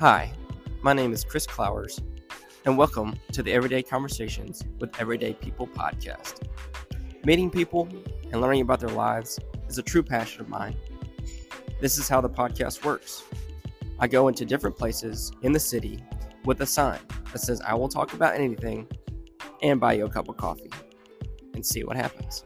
Hi, my name is Chris Clowers, and welcome to the Everyday Conversations with Everyday People podcast. Meeting people and learning about their lives is a true passion of mine. This is how the podcast works. I go into different places in the city with a sign that says I will talk about anything and buy you a cup of coffee and see what happens.